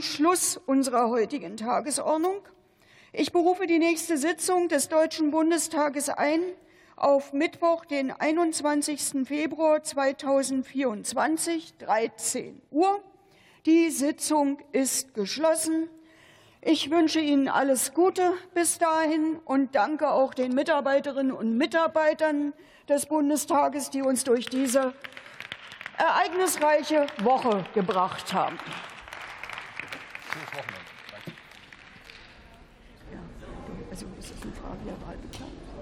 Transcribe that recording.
Schluss unserer heutigen Tagesordnung. Ich berufe die nächste Sitzung des Deutschen Bundestages ein auf Mittwoch, den 21. Februar 2024, 13 Uhr. Die Sitzung ist geschlossen. Ich wünsche Ihnen alles Gute bis dahin und danke auch den Mitarbeiterinnen und Mitarbeitern des Bundestages, die uns durch diese ereignisreiche Woche gebracht haben. Also, das ist eine Frage der Wahlbeteiligung.